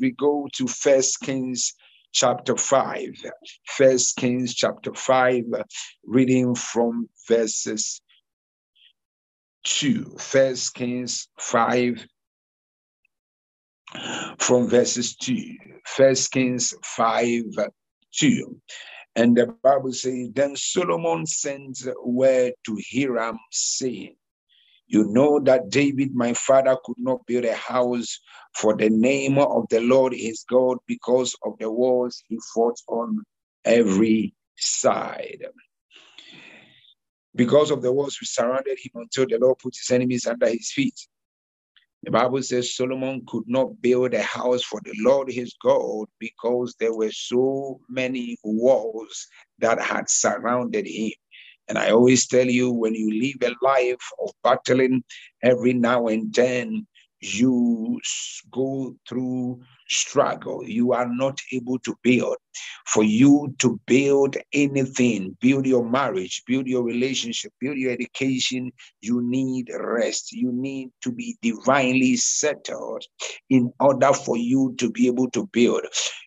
we go to First Kings chapter 5. First Kings chapter 5, reading from verses 2. First Kings 5 from verses 2. First Kings 5 2. And the Bible says, Then Solomon sent word to Hiram, saying, You know that David, my father, could not build a house for the name of the Lord his God because of the wars he fought on every side. Because of the walls which surrounded him until the Lord put his enemies under his feet. The Bible says Solomon could not build a house for the Lord his God because there were so many walls that had surrounded him. And I always tell you when you live a life of battling every now and then, you go through struggle. You are not able to build. For you to build anything, build your marriage, build your relationship, build your education, you need rest. You need to be divinely settled in order for you to be able to build.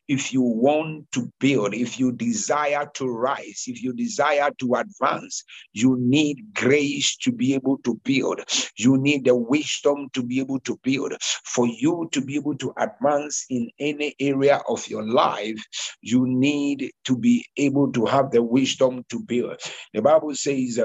If you want to build, if you desire to rise, if you desire to advance, you need grace to be able to build. You need the wisdom to be able to build. For you to be able to advance in any area of your life, you need to be able to have the wisdom to build. The Bible says,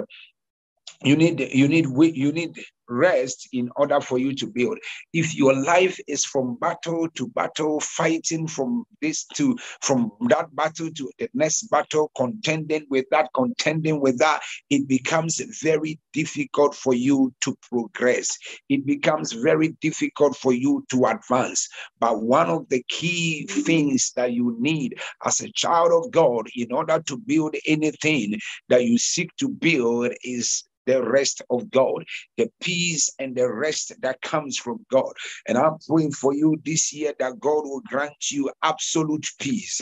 you need you need you need rest in order for you to build. If your life is from battle to battle, fighting from this to from that battle to the next battle, contending with that, contending with that, it becomes very difficult for you to progress. It becomes very difficult for you to advance. But one of the key things that you need as a child of God in order to build anything that you seek to build is the rest of God, the peace and the rest that comes from God. And I'm praying for you this year that God will grant you absolute peace,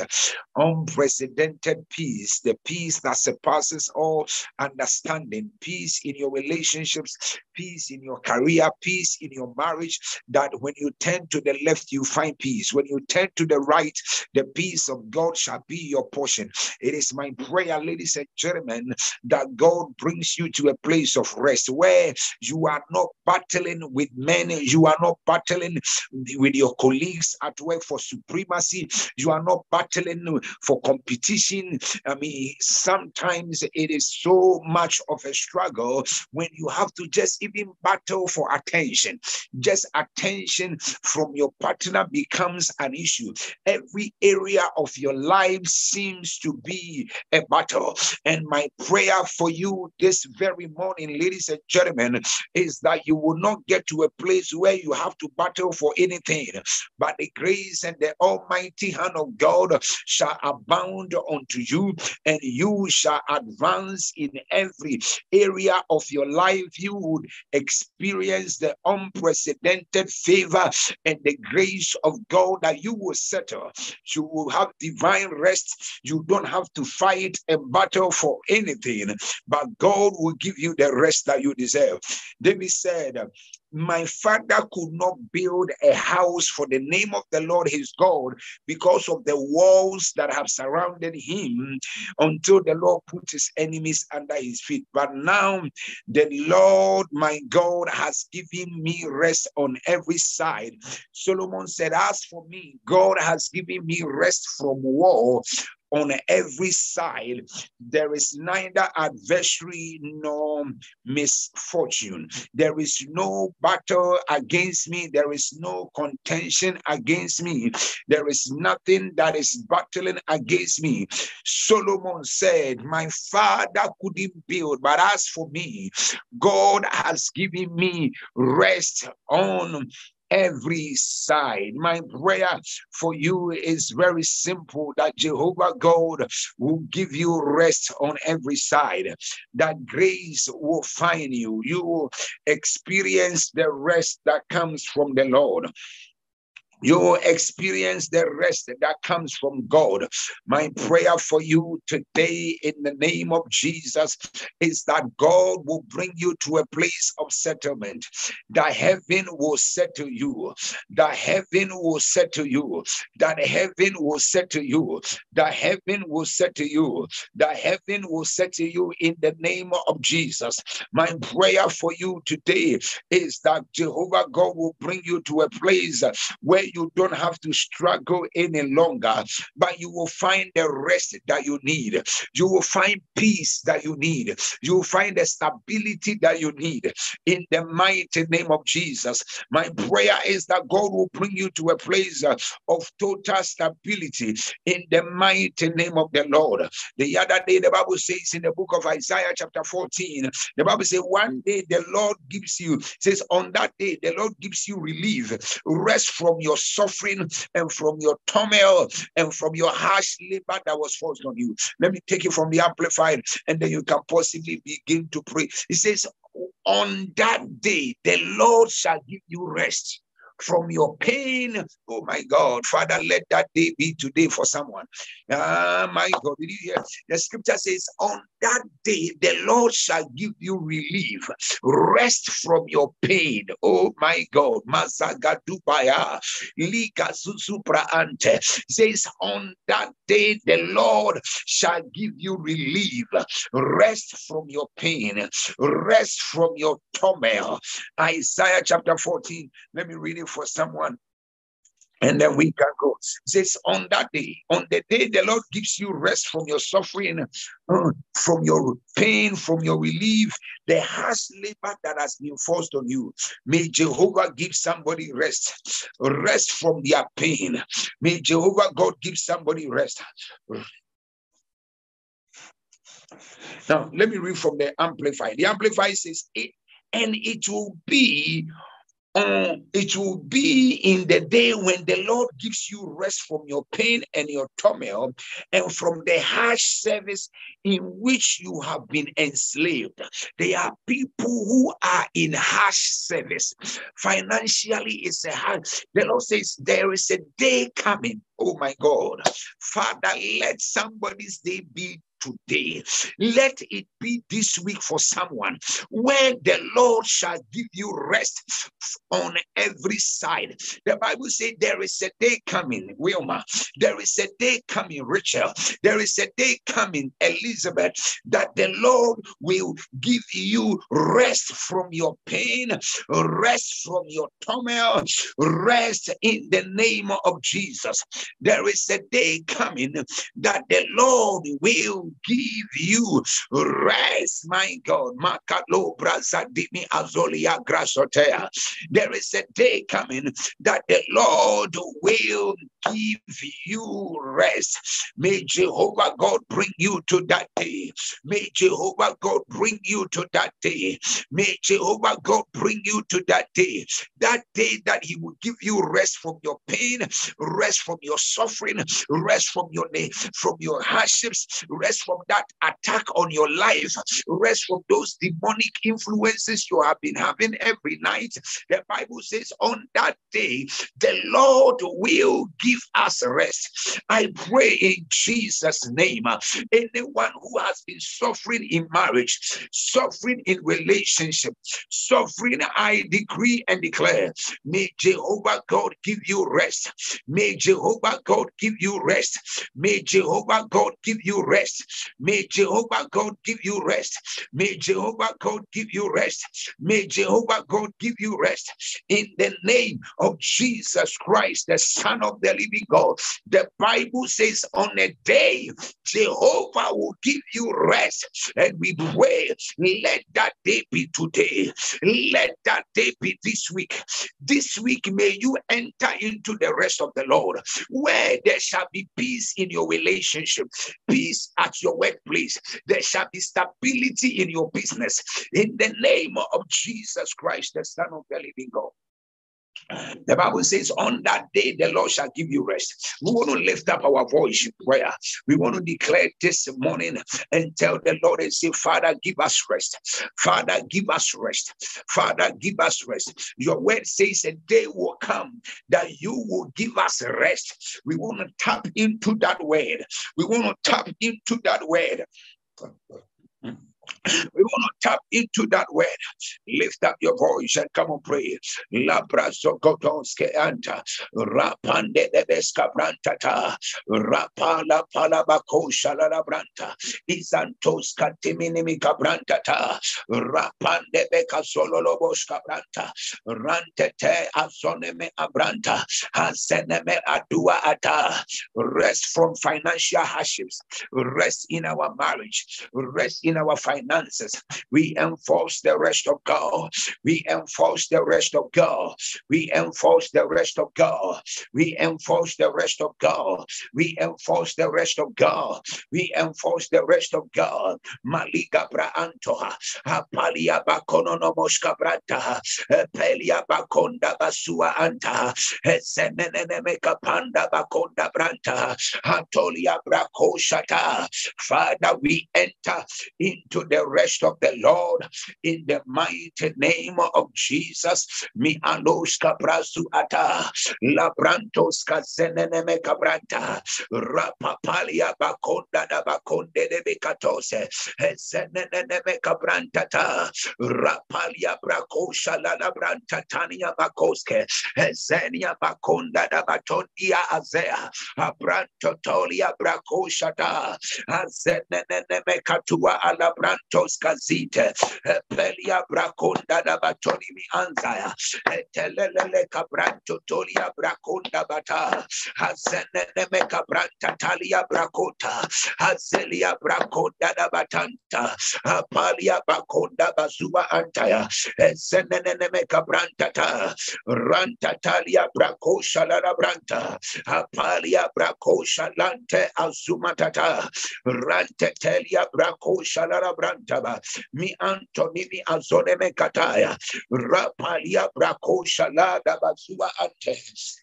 unprecedented peace, the peace that surpasses all understanding, peace in your relationships, peace in your career, peace in your marriage. That when you turn to the left, you find peace. When you turn to the right, the peace of God shall be your portion. It is my prayer, ladies and gentlemen, that God brings you to a place place of rest where you are not battling with men, you are not battling with your colleagues at work for supremacy, you are not battling for competition. I mean, sometimes it is so much of a struggle when you have to just even battle for attention. Just attention from your partner becomes an issue. Every area of your life seems to be a battle. And my prayer for you this very morning, ladies and gentlemen, is that you will not get to a place where you have to battle for anything, but the grace and the almighty hand of God shall abound unto you, and you shall advance in every area of your life. You would experience the unprecedented favor and the grace of God that you will settle. You will have divine rest. You don't have to fight and battle for anything, but God will give you the rest that you deserve. David said, my father could not build a house for the name of the Lord his God because of the walls that have surrounded him until the Lord put his enemies under his feet. But now the Lord my God has given me rest on every side. Solomon said, As for me, God has given me rest from war on every side. There is neither adversary nor misfortune. There is no battle against me. There is no contention against me. There is nothing that is battling against me. Solomon said, My father couldn't build, but as for me, God has given me rest on every side. My prayer for you is very simple that Jehovah God will give you rest on every side, that grace will find you. You will experience the rest that comes from the Lord. You will experience the rest that comes from God. My prayer for you today in the name of Jesus is that God will bring you to a place of settlement. That heaven will settle you. That heaven will settle you. That heaven will settle you. That heaven will settle you. That heaven will settle you in the name of Jesus. My prayer for you today is that Jehovah God will bring you to a place where you don't have to struggle any longer, but you will find the rest that you need. You will find peace that you need. You will find the stability that you need in the mighty name of Jesus. My prayer is that God will bring you to a place of total stability in the mighty name of the Lord. The other day, the Bible says in the book of Isaiah, chapter 14, the Bible says, One day the Lord gives you, says, On that day, the Lord gives you relief, rest from your suffering and from your turmoil and from your harsh labor that was forced on you. Let me take it from the amplified, and then you can possibly begin to pray. He says, On that day, the Lord shall give you rest from your pain. Oh my God, Father, let that day be today for someone. Ah, my God, did you hear? The scripture says, On that day, the Lord shall give you relief, rest from your pain. Oh my God, Mazagadubaya, Liga Susupra Ante says, On that day, the Lord shall give you relief, rest from your pain, rest from your turmoil. Isaiah chapter 14, let me read it for someone and then we can go. Says, on that day, on the day the Lord gives you rest from your suffering, uh, from your pain, from your relief, the harsh labor that has been forced on you. May Jehovah give somebody rest, rest from their pain. May Jehovah God give somebody rest. Now, let me read from the Amplified. The Amplified says, it, and it will be um, it will be in the day when the Lord gives you rest from your pain and your turmoil and from the harsh service in which you have been enslaved. There are people who are in harsh service. Financially, it's a hard. The Lord says there is a day coming. Oh my God. Father, let somebody's day be today. Let it be this week for someone where the Lord shall give you rest on every side. The Bible says there is a day coming, Wilma. There is a day coming, Rachel. There is a day coming, Elizabeth, that the Lord will give you rest from your pain, rest from your turmoil, rest in the name of Jesus. There is a day coming that the Lord will give you rest, my God. There is a day coming that the Lord will give you rest. May Jehovah God bring you to that day. May Jehovah God bring you to that day. May Jehovah God bring you to that day. That day that He will give you rest from your pain, rest from your suffering, rest from your from your hardships, rest from that attack on your life, rest from those demonic influences you have been having every night. The Bible says, on that day, the Lord will give us rest. I pray in Jesus' name, anyone who has been suffering in marriage, suffering in relationship, suffering, I decree and declare, may Jehovah God give you rest. May Jehovah God give you rest. May Jehovah God give you rest. May Jehovah God give you rest. May Jehovah God give you rest. May Jehovah God give you rest. In the name of Jesus Christ, the Son of the living God. The Bible says, on a day, Jehovah will give you rest. And we pray, let that day be today. Let that day be this week. This week, may you enter into the rest of the Lord, where there shall be peace in your relationship, peace at your workplace. There shall be stability in your business. In the name of Jesus Christ, the Son of the living God. The Bible says, On that day, the Lord shall give you rest. We want to lift up our voice in prayer. We want to declare this morning and tell the Lord and say, Father, give us rest. Father, give us rest. Father, give us rest. Your word says a day will come that you will give us rest. We want to tap into that word. We want to tap into that word. We want to tap into that word. Lift up your voice and come on pray. Labra sokotonske anta. Rapande de beska brantata. Rapala palabako shalala branta. Izantos katimini brantata. Rapande beka sololo boska branta. Rantete azoneme abranta. Haseneme adua ata. Rest from financial hardships. Rest in our marriage. Rest in our finances finances. We enforce the rest of God. We enforce the rest of God. We enforce the rest of God. We enforce the rest of God. We enforce the rest of God. We enforce the rest of God. Malika bra antoha. Apalia bakono no moska brata. Pelia bakonda basua anta. Semenene meka panda bakonda branta. Antolia brakoshata. Father, we enter into the rest of the Lord in the mighty name of Jesus. Mi anoshka brasu ata labrantos kazenene kabranta rapapalia bakonda da bakonde de bekatose zenene kabranta ta rapalia brakosha la labranta tania bakoske zenia bakonda da batondia azea abranto tolia brakosha ta zenene katua alabranto Tos Kazite, eh, Pelia Braconda da Batoni mi Anzaya, eh, Telele Cabranto Tolia Braconda Bata, Hazeneme Cabranta Talia Bracota, Hazelia Braconda da Batanta, Apalia Baconda Bazua Antaya, Zenene Cabranta, Ranta Talia Bracosha La Branta, Apalia Bracosha Lante Azumatata, Rante Telia Bracosha La Branta brantaba mi antoni mi azone me kataya. Rapalia brako shalada bazua ante.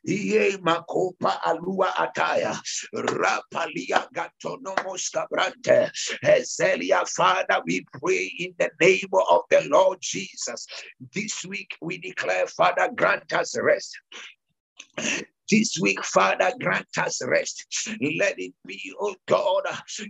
Iye makopa alua ataya. Rapalia gatonomos kabrante ezelia father we pray in the name of the lord jesus. This week we declare father grant us rest this week, Father, grant us rest. Let it be, oh God,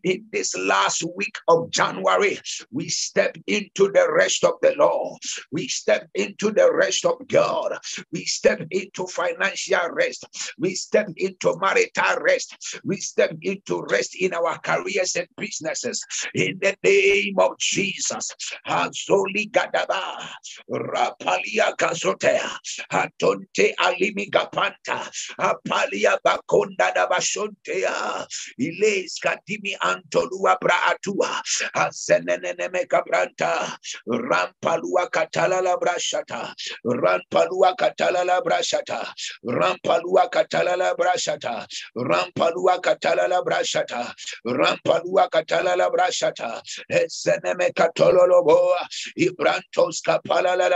in this last week of January, we step into the rest of the Lord. We step into the rest of God. We step into financial rest. We step into marital rest. We step into rest in our careers and businesses. In the name of Jesus. Azoli Gadaba, Rapalia Gazotea, Atonte Alimi Gapanta, apalia bakonda da bashontea. Iles katimi antolua braatua asenenene mekabranta rampalua katala la brashata. Rampalua katala la brashata. Rampalua katala la brashata. Rampalua katala la brashata. Rampalua katala la brashata. Eseneme katololobo. Ibrantos kapala la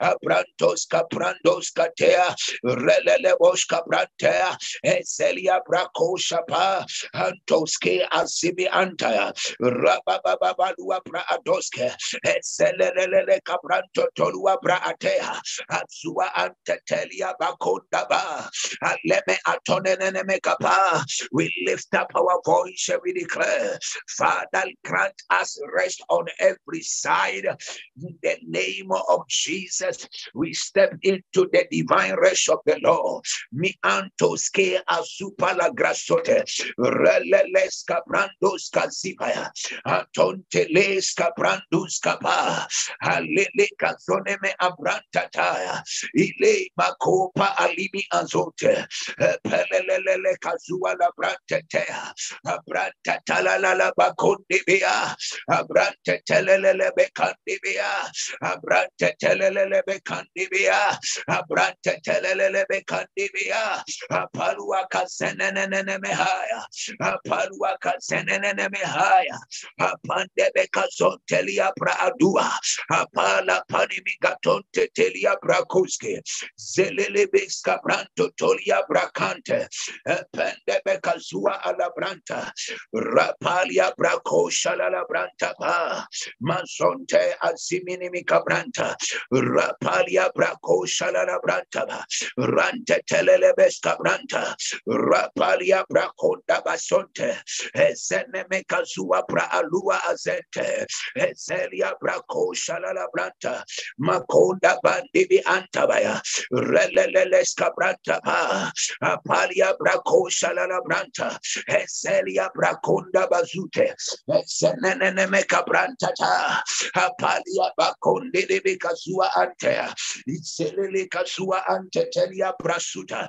abrantos kaprandos katea. Relele brako shapa antoske tolua azua antetelia bakondaba aleme we lift up our voice and we declare father grant us rest on every side. In the name of jesus we step into the divine rest of the lord mi antoske azupa la grasote. Releles cabrandos casipaya atonteles cabrandus capa alele cazone me abrantataya ile makopa alimi azote. Pelelele kazua la brantetea abrantatala la la bakondibia abrantetelele bekandibia abrantetelele bekandibia abrantetelele bekandibia Haya, Paruaka Senenemehaya, Paruaka Bradua, Apala Branto Alabranta, Rapalia Ba, Masonte Branta, Rante Tele Melebes Cabranta, Rapalia Braconda Basonte, Ezenemeca Zua Bra Alua Azente, Ezelia Braco Shalala Branta, Maconda Bandibi Antabaya, Releles branta, Ba, Apalia Braco Shalala Branta, Ezelia Braconda Bazute, Ezenemeca Branta, Apalia Bacondi Bicazua Antea, Iselele ante, Antetelia Brasuta,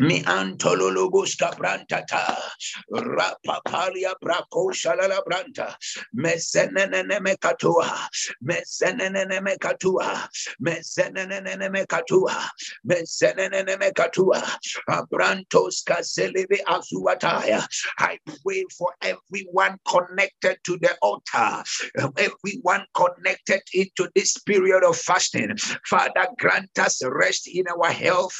Mi antololobos cabrantata, rapapalia braco shalala branta, mesenene mecatua, mesenene mecatua, mesenene mecatua, mesenene mecatua, abrantos caselive azuataya. I pray for everyone connected to the altar, everyone connected into this period of fasting. Father, grant us rest in our health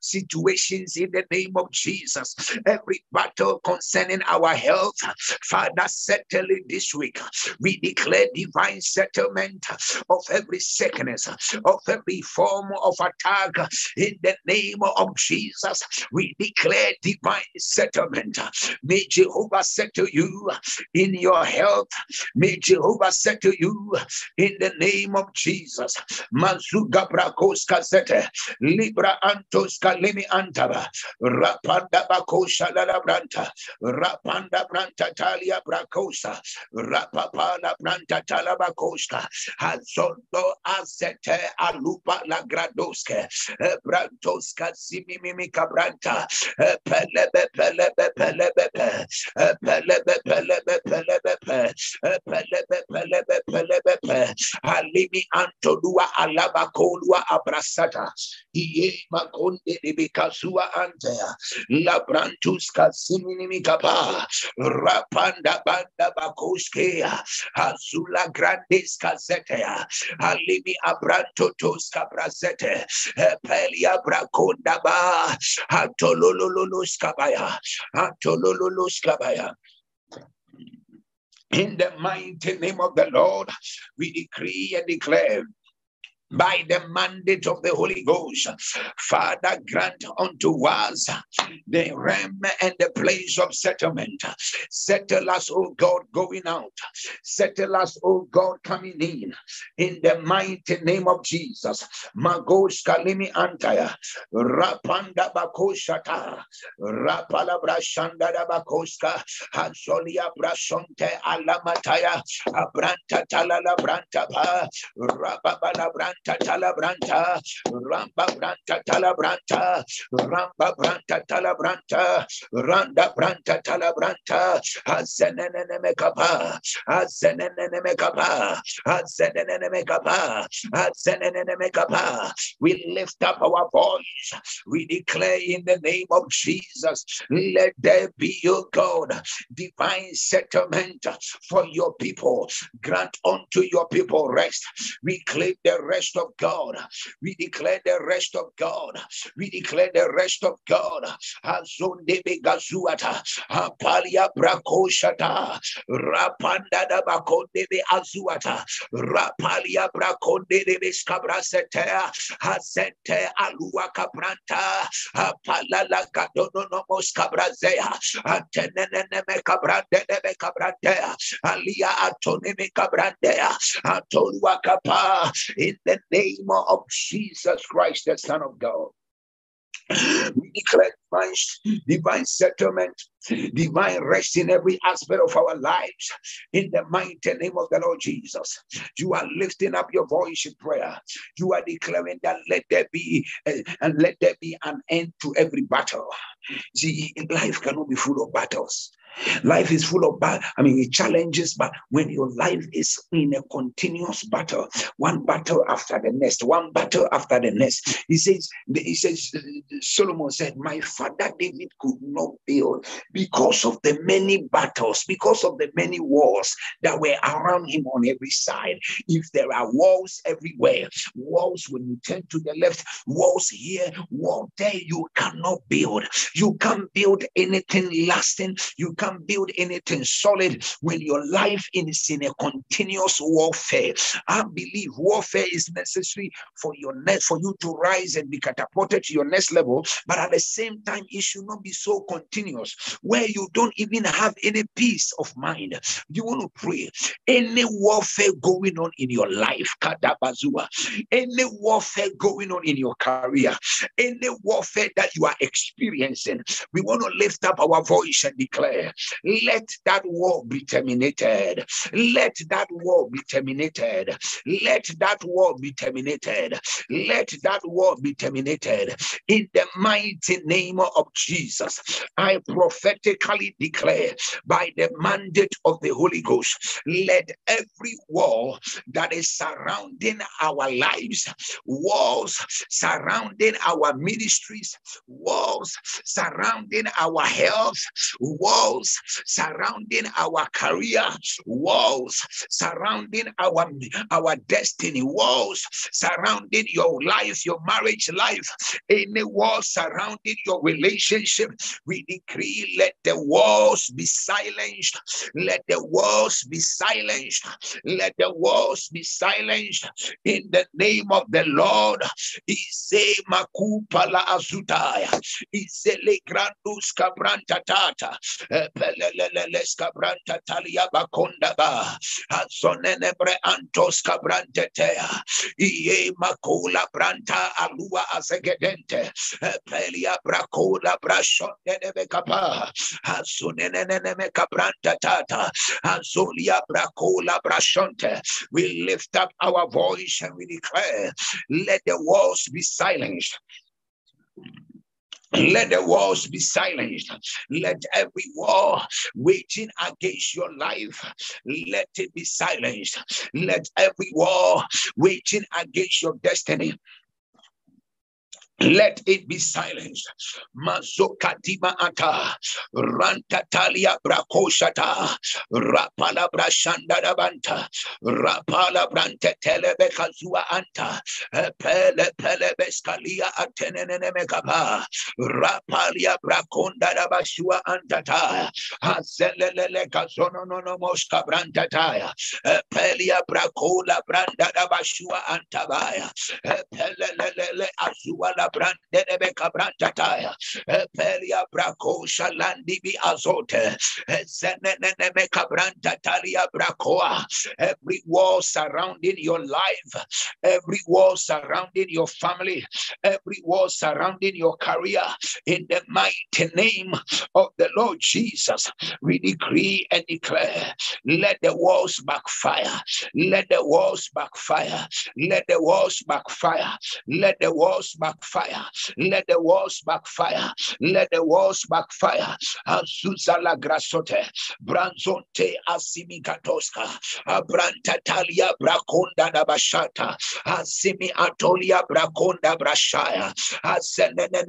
situations in the name of Jesus. Every battle concerning our health, Father, settle it this week. We declare divine settlement of every sickness, of every form of attack in the name of Jesus. We declare divine settlement. May Jehovah settle you in your health. May Jehovah settle you in the name of Jesus. Sete libra rapanda bakosha la branta rapanda branta talia brakosa rapapala branta talabakoska hazondo azete alupa la gradoske brantoska simimimika branta pelebe pelebe pelebe pelebe pelebe pelebe pelebe pelebe pelebe Eh, Halimi antodua alaba kolua abrasata. Iye makonde de bekazua antea. Labrantus kasimini kapa. Rapanda banda bakoskea. Azula grandes kazetea. Halimi abranto toska brazete. Pelia brakonda ba. Antolololoskabaya. Antolololoskabaya in the mighty name of the Lord, we decree and declare by the mandate of the Holy Ghost. Father, grant unto us the realm and the place of settlement. Settle us, oh God, going out. Settle us, oh God, coming in. In the mighty name of Jesus. Magos kalimi antaya. Rapanda bakoshata. Rapala brashanda bakoska. Hansolia brasonte alamataya. Abranta talala branta pa. Rababala branta branta talabranta, ramba branta talabranta, ramba branta talabranta, randa branta talabranta, azenene mekapa, azenene mekapa, azenene mekapa, azenene mekapa. We lift up our voice. We declare in the name of Jesus, let there be, your God, divine settlement for your people. Grant unto your people rest. We claim the rest rest of God. We declare the rest of God. We declare the rest of God. Azonde begazuata. Apalia brakoshata. Rapanda da bakonde be azuata. Rapalia brakonde de beskabrasete. Hazente alua. Apala la gadono no moskabrazea. Antenene me cabrande de cabrandea. Alia atone me cabrandea. Antolua capa. In the name of Jesus Christ, the Son of God. We declare divine, divine settlement, divine rest in every aspect of our lives. In the mighty name of the Lord Jesus, you are lifting up your voice in prayer. You are declaring that let there be uh, and let there be an end to every battle. See, life cannot be full of battles. Life is full of bad, I mean, challenges, but when your life is in a continuous battle, one battle after the next, one battle after the next, he says, he says, Solomon said, My father David could not build because of the many battles, because of the many wars that were around him on every side. If there are walls everywhere, walls when you turn to the left, walls here, wall there, you cannot build. You can't build anything lasting. You can't can't build anything solid when your life is in a continuous warfare. I believe warfare is necessary for your next for you to rise and be catapulted to your next level, but at the same time, it should not be so continuous where you don't even have any peace of mind. You want to pray any warfare going on in your life, Kadabazua, any warfare going on in your career, any warfare that you are experiencing, we want to lift up our voice and declare let that war be terminated. Let that war be terminated. Let that war be terminated. Let that war be terminated. In the mighty name of Jesus, I prophetically declare by the mandate of the Holy Ghost, let every war that is surrounding our lives, walls surrounding our ministries, walls surrounding our health, walls walls surrounding our career, walls surrounding our, our destiny, walls surrounding your life, your marriage life, any wall surrounding your relationship. We decree, let the walls be silenced. Let the walls be silenced. Let the walls be silenced in the name of the Lord. Peleleleles cabranta talia bakonda ba. Azonene bre antos cabrante tea. Iye makula branta alua azegedente. Pelia brakola brashonde nebe kapa. Azunene neme cabranta tata. Azulia brakola brashonte. We lift up our voice and we declare let the walls be silenced let the walls be silenced. Let every war waging against your life, let it be silenced. Let every war waging against your destiny, let it be silenced. Mazokadima ata rantatalia brakoshata rapala brashanda dabanta rapala brante telebe kazua anta pele pele beskalia atenene mekaba rapalia brakonda dabashua antata hazelele kazono no no moska brantata pelia brakola branda dabashua antabaya pelelele azua la pelia shalandi azote zenene every wall surrounding your life every wall surrounding your family every wall surrounding your career in the mighty name of the Lord Jesus we decree and declare let the walls backfire let the walls backfire let the walls backfire let the walls backfire backfire. Let the walls backfire. Let the walls backfire. Azuzala grasote. Branzonte asimikatoska. Abrantatalia brakonda da bashata. Asimi atolia brakonda brashaya. Azenene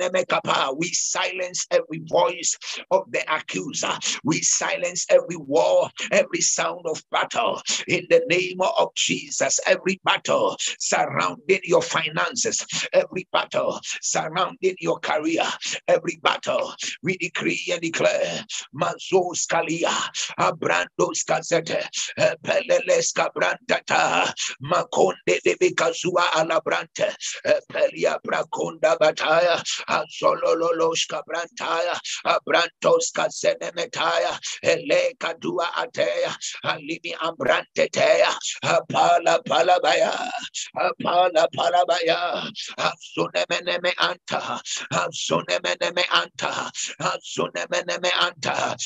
We silence every voice of the accuser. We silence every war, every sound of battle in the name of Jesus. Every battle surrounding your finances, every battle surrounding your career, every battle, we decree and declare. Mazos Kalia, Abrandos Kazete, Peleles Cabrantata, Makonde de Bicazua Alabrante, Pelia Braconda Bataya, Azolololos Cabrantaya, Abrantos Kazene Metaya, Ele Kadua Atea, Alimi Ambrante Tea, Apala Palabaya, Apala Palabaya, Anta. Anta. Anta.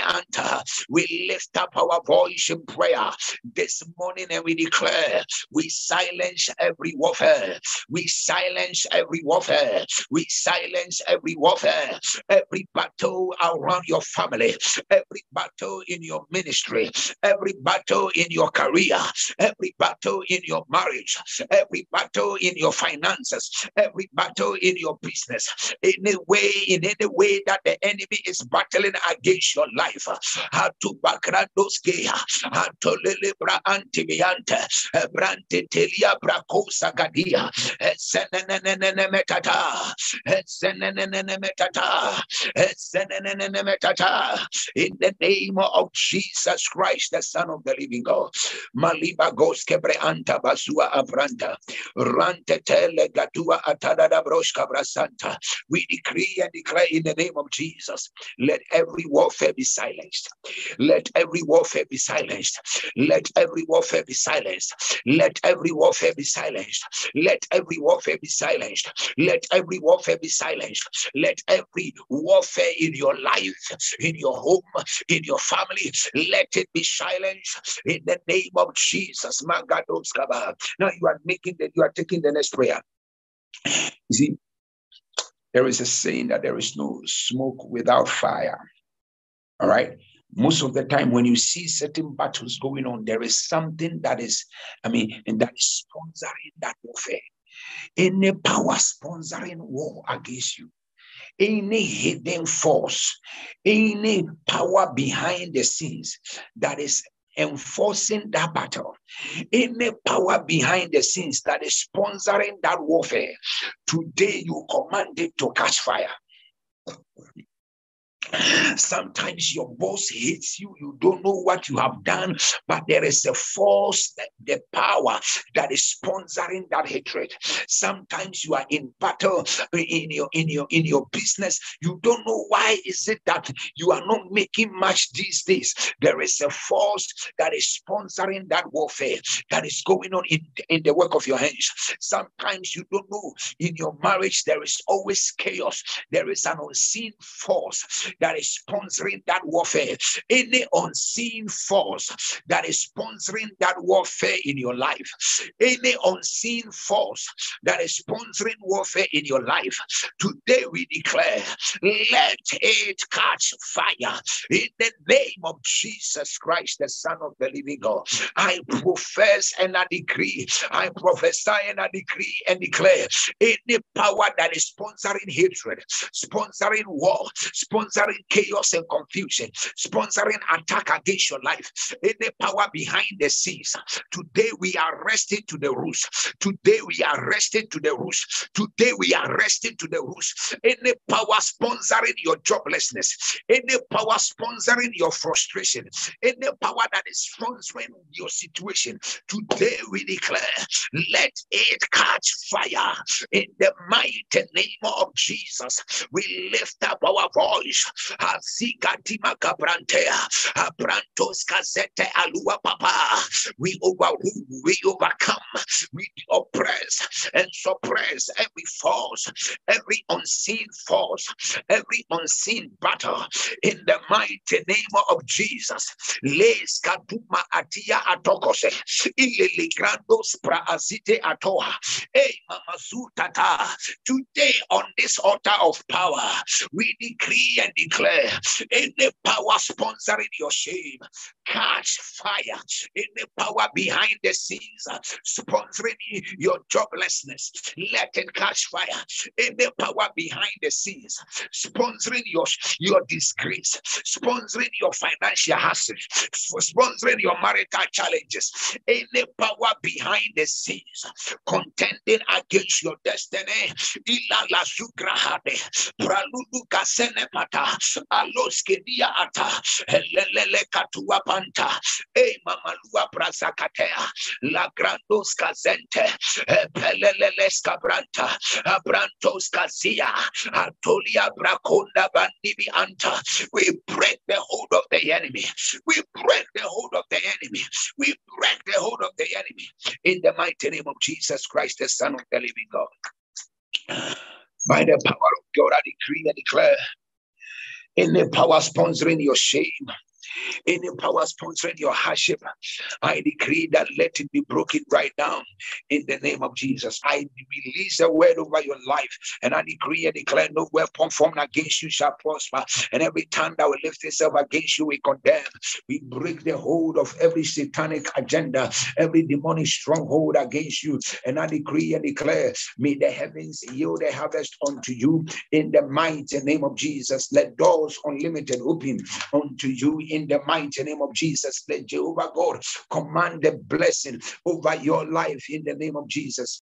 Anta. We lift up our voice in prayer this morning and we declare we silence every warfare. We silence every warfare. We silence every warfare. Every battle around your family. Every battle in your ministry. Every battle in your career. Every battle in your marriage. Every battle in your finances. Every battle in your business. In any way, in any way that the enemy is battling against your life. How to backrandoske. How to. In the name of Jesus Christ, the Son of the Living God. Maliba goske basua abranta. Rante tele atada brasanta. We decree and declare in the name of Jesus. Let every warfare be silenced. Let every warfare be silenced. Let every warfare be silenced. Let every warfare be silenced. Let every warfare be silenced. Let every warfare be silenced. Let every warfare in your life, in your home, in your family, let it be silenced in the name of Jesus. Now you are making that you are taking the next prayer. You see, there is a saying that there is no smoke without fire. All right. Most of the time, when you see certain battles going on, there is something that is, I mean, and that is sponsoring that warfare. Any power sponsoring war against you, any hidden force, any power behind the scenes that is enforcing that battle, any power behind the scenes that is sponsoring that warfare, today you command it to catch fire. Sometimes your boss hates you. You don't know what you have done, but there is a force, the power that is sponsoring that hatred. Sometimes you are in battle eh, in your in your in your business. You don't know why is it that you are not making much these days. There is a force that is sponsoring that warfare that is going on in, in the work of your hands. Sometimes you don't know in your marriage there is always chaos. There is an unseen force that is sponsoring that warfare, any unseen force that is sponsoring that warfare in your life, any unseen force that is sponsoring warfare in your life, today we declare, let it catch fire in the name of Jesus Christ, the Son of the Living God. I profess and I decree, I prophesy and I decree and declare any power that is sponsoring hatred, sponsoring war, sponsoring chaos and confusion, sponsoring attack against your life, any power behind the scenes. Today we are resting to the roots. Today we are resting to the roots. Today we are resting to the roots. Any power sponsoring your joblessness, any power sponsoring your frustration, any power that is sponsoring your situation. Today we declare, let it catch fire in the mighty name of Jesus. We lift up our voice Azikatima Cabrantea, Abrantos Casete Alua Papa. We overrule, we overcome, we oppress and suppress every force, every unseen force, every unseen battle in the mighty name of Jesus. Les Kaduma Atia Atokose, Ilili Grandos Praazite Atoa, Hey Mamazutata. Today on this altar of power, we decree and declare any power sponsoring your shame, catch fire. Any power behind the scenes uh, sponsoring your joblessness, let it catch fire. Any power behind the scenes sponsoring your, your disgrace, sponsoring your financial hassles, sponsoring your marital challenges. Any power behind the scenes contending against your destiny. Sugrahade, mata, aloske dia ata lelele katua panta eh, e mamalua brasakatea la grandos kazente eh, pelelele skabranta abrantos kazia atolia brakonda bandibi anta. We break the hold of the enemy. We break the hold of the enemy. We break the hold of the enemy. In the mighty name of Jesus Christ the son of the living God. By the power of God, I decree and declare any power sponsoring your shame, any power sponsoring your hardship, I decree that let it be broken right now in the name of Jesus. I release a word over your life and I decree and declare no weapon formed against you shall prosper. And every tongue that will lift itself against you, we condemn. We break the hold of every satanic agenda, every demonic stronghold against you. And I decree and declare, may the heavens yield a harvest unto you in the mighty name of Jesus. Let doors unlimited open unto you in the mighty name of Jesus. Let Jehovah God command the blessing over your life in the name of Jesus.